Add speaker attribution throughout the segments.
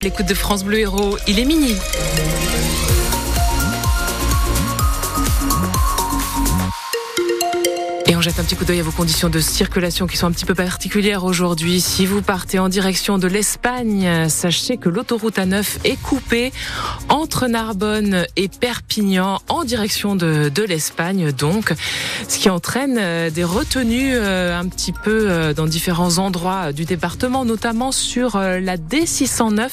Speaker 1: L'écoute de France Bleu Héros, il est mini. Jette un petit coup d'œil à vos conditions de circulation qui sont un petit peu particulières aujourd'hui. Si vous partez en direction de l'Espagne, sachez que l'autoroute A9 est coupée entre Narbonne et Perpignan en direction de, l'Espagne. Donc, ce qui entraîne euh, des retenues euh, un petit peu euh, dans différents endroits du département, notamment sur la D609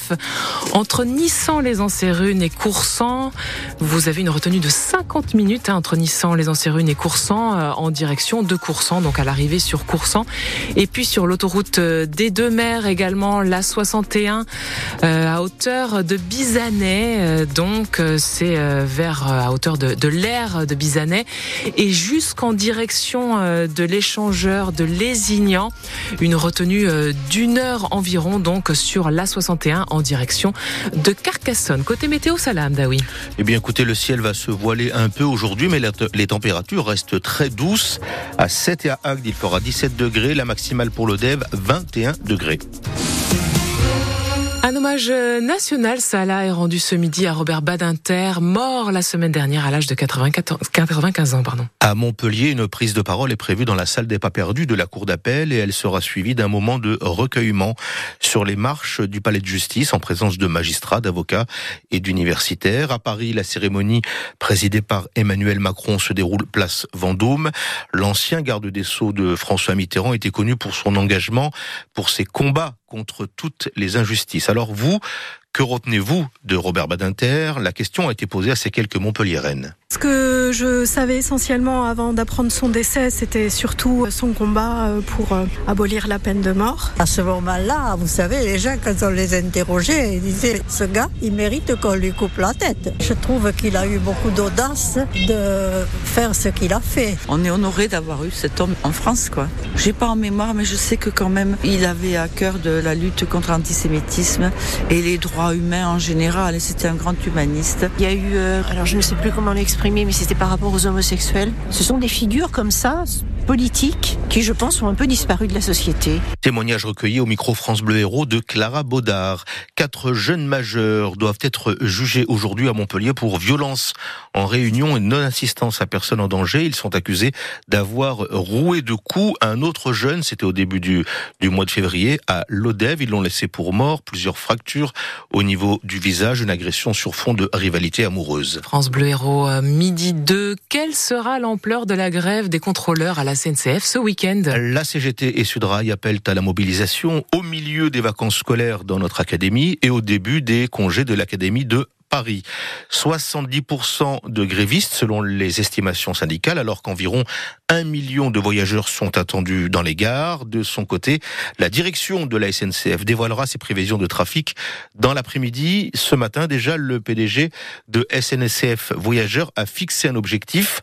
Speaker 1: entre Nissan les Ancerunes et Coursan. Vous avez une retenue de 50 minutes hein, entre Nissan les Ancerunes et Coursan en direction de Coursan, donc à l'arrivée sur Coursan. Et puis sur l'autoroute euh, des deux mers également, la 61 euh, à hauteur de Bizanet. Euh, donc c'est vers à hauteur de, de l'air de Bizanet et jusqu'en direction de l'échangeur de Lézignan. Une retenue d'une heure environ donc sur la 61 en direction de Carcassonne. Côté météo, Salam Daoui.
Speaker 2: Eh bien écoutez, le ciel va se voiler un peu aujourd'hui, mais les températures restent très douces. À 7 et à Agde, il fera 17 degrés. La maximale pour le Dev, 21 degrés.
Speaker 1: Hommage national, Salah, est rendu ce midi à Robert Badinter, mort la semaine dernière à l'âge de 95 ans. Pardon.
Speaker 2: À Montpellier, une prise de parole est prévue dans la salle des pas perdus de la Cour d'appel et elle sera suivie d'un moment de recueillement sur les marches du palais de justice en présence de magistrats, d'avocats et d'universitaires. À Paris, la cérémonie présidée par Emmanuel Macron se déroule place Vendôme. L'ancien garde des Sceaux de François Mitterrand était connu pour son engagement, pour ses combats contre toutes les injustices. Alors vous, que retenez-vous de Robert Badinter? La question a été posée à ces quelques Montpelliéraines.
Speaker 3: Ce que je savais essentiellement avant d'apprendre son décès, c'était surtout son combat euh, pour euh, abolir la peine de mort.
Speaker 4: À ce moment-là, vous savez, les gens, quand on les interrogeait, ils disaient ce gars, il mérite qu'on lui coupe la tête. Je trouve qu'il a eu beaucoup d'audace de faire ce qu'il a fait.
Speaker 5: On est honoré d'avoir eu cet homme en France, quoi. J'ai pas en mémoire, mais je sais que quand même, il avait à cœur de la lutte contre l'antisémitisme et les droits humain en général. C'était un grand humaniste.
Speaker 6: Il y a eu, euh, alors je ne sais plus comment l'exprimer, mais c'était par rapport aux homosexuels. Ce sont des figures comme ça, politiques, qui je pense ont un peu disparu de la société.
Speaker 2: Témoignage recueilli au micro France Bleu Héros de Clara Baudard. Quatre jeunes majeurs doivent être jugés aujourd'hui à Montpellier pour violence en réunion et non-assistance à personne en danger. Ils sont accusés d'avoir roué de coups un autre jeune, c'était au début du, du mois de février, à Lodève. Ils l'ont laissé pour mort, plusieurs fractures au niveau du visage, une agression sur fond de rivalité amoureuse.
Speaker 1: France Bleu Héros, euh, midi 2. Quelle sera l'ampleur de la grève des contrôleurs à la SNCF ce week-end
Speaker 2: La CGT et Sudrail appellent à la mobilisation au milieu des vacances scolaires dans notre académie et au début des congés de l'académie de Paris. 70% de grévistes selon les estimations syndicales, alors qu'environ un million de voyageurs sont attendus dans les gares. De son côté, la direction de la SNCF dévoilera ses prévisions de trafic dans l'après-midi. Ce matin, déjà, le PDG de SNCF Voyageurs a fixé un objectif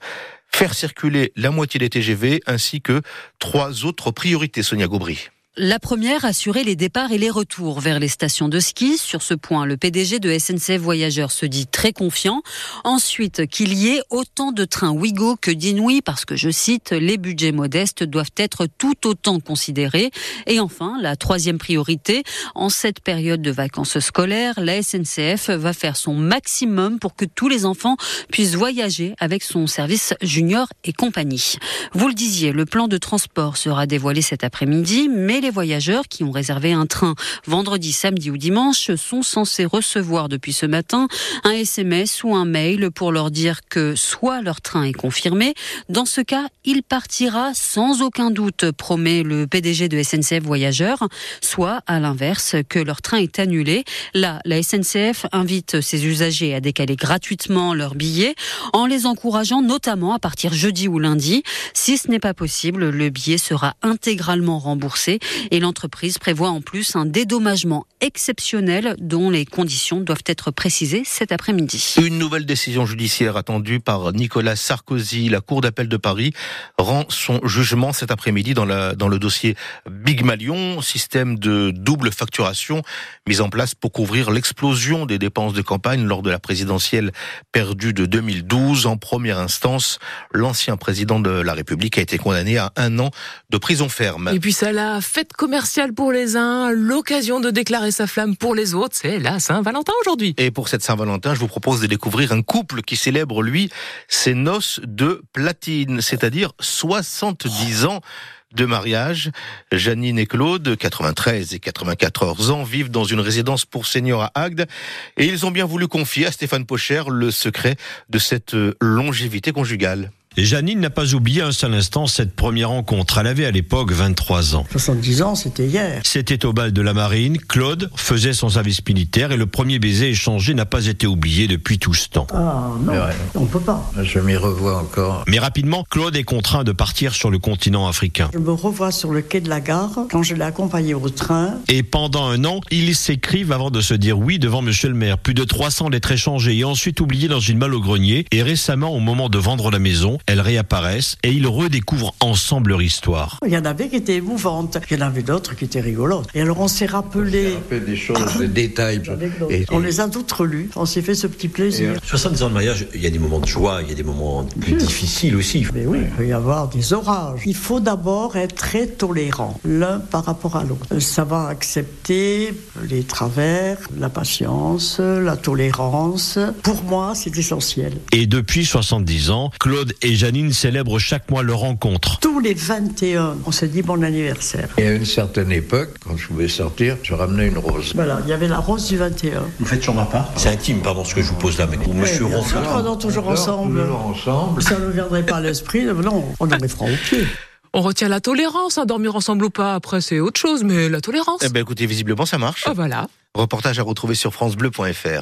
Speaker 2: faire circuler la moitié des TGV ainsi que trois autres priorités, Sonia Gaubry.
Speaker 7: La première, assurer les départs et les retours vers les stations de ski. Sur ce point, le PDG de SNCF Voyageurs se dit très confiant. Ensuite, qu'il y ait autant de trains Ouigo que d'Inouï, parce que, je cite, les budgets modestes doivent être tout autant considérés. Et enfin, la troisième priorité, en cette période de vacances scolaires, la SNCF va faire son maximum pour que tous les enfants puissent voyager avec son service junior et compagnie. Vous le disiez, le plan de transport sera dévoilé cet après-midi, mais les voyageurs qui ont réservé un train vendredi, samedi ou dimanche sont censés recevoir depuis ce matin un SMS ou un mail pour leur dire que soit leur train est confirmé, dans ce cas, il partira sans aucun doute, promet le PDG de SNCF Voyageurs, soit à l'inverse, que leur train est annulé. Là, la SNCF invite ses usagers à décaler gratuitement leurs billets en les encourageant notamment à partir jeudi ou lundi. Si ce n'est pas possible, le billet sera intégralement remboursé et l'entreprise prévoit en plus un dédommagement exceptionnel dont les conditions doivent être précisées cet après-midi.
Speaker 2: Une nouvelle décision judiciaire attendue par Nicolas Sarkozy. La Cour d'appel de Paris rend son jugement cet après-midi dans, dans le dossier Big Malion, système de double facturation mis en place pour couvrir l'explosion des dépenses de campagne lors de la présidentielle perdue de 2012. En première instance, l'ancien président de la République a été condamné à un an de prison ferme.
Speaker 1: Et puis ça l'a fait fête commerciale pour les uns, l'occasion de déclarer sa flamme pour les autres. C'est la Saint-Valentin aujourd'hui.
Speaker 2: Et pour cette Saint-Valentin, je vous propose de découvrir un couple qui célèbre, lui, ses noces de platine, c'est-à-dire 70 ans de mariage. Janine et Claude, 93 et 94 ans, vivent dans une résidence pour seniors à Agde et ils ont bien voulu confier à Stéphane Pocher le secret de cette longévité conjugale.
Speaker 8: Et Janine n'a pas oublié un seul instant cette première rencontre. Elle avait à l'époque 23 ans.
Speaker 4: 70 ans, c'était hier.
Speaker 8: C'était au bal de la marine. Claude faisait son service militaire et le premier baiser échangé n'a pas été oublié depuis tout ce temps.
Speaker 4: Ah non, on peut pas.
Speaker 9: Je m'y revois encore.
Speaker 8: Mais rapidement, Claude est contraint de partir sur le continent africain.
Speaker 4: Je me revois sur le quai de la gare quand je l'ai accompagné au train.
Speaker 8: Et pendant un an, ils s'écrivent avant de se dire oui devant monsieur le maire. Plus de 300 lettres échangées et ensuite oubliées dans une malle au grenier. Et récemment, au moment de vendre la maison, elles réapparaissent et ils redécouvrent ensemble leur histoire.
Speaker 4: Il y en avait qui étaient émouvantes, il y en avait d'autres qui étaient rigolotes. Et alors on s'est rappelé.
Speaker 9: On fait des choses, des détails.
Speaker 4: Et, on les a toutes relues. On s'est fait ce petit plaisir.
Speaker 10: 70 ans de mariage, il y a des moments de joie, il y a des moments plus difficiles aussi.
Speaker 4: Mais oui, il peut y avoir des orages. Il faut d'abord être très tolérant l'un par rapport à l'autre. Savoir accepter les travers, la patience, la tolérance. Pour moi, c'est essentiel.
Speaker 8: Et depuis 70 ans, Claude et Janine célèbrent chaque mois leur rencontre.
Speaker 4: Tous les 21, on s'est dit bon anniversaire.
Speaker 9: Et à une certaine époque, quand je pouvais sortir, je ramenais une rose.
Speaker 4: Voilà, il y avait la rose du 21.
Speaker 10: Vous faites sur ma part C'est intime, pardon, ce que je vous pose là, mais vous, monsieur
Speaker 4: Bien sûr,
Speaker 10: Ronfort.
Speaker 4: pendant toujours ensemble.
Speaker 9: Toujours ensemble.
Speaker 4: Ça ne viendrait pas à l'esprit. Non, on en fera au pied.
Speaker 1: On retient la tolérance, hein, dormir ensemble ou pas. Après, c'est autre chose, mais la tolérance.
Speaker 2: Eh ben écoutez, visiblement ça marche.
Speaker 1: Ah, voilà.
Speaker 2: Reportage à retrouver sur francebleu.fr.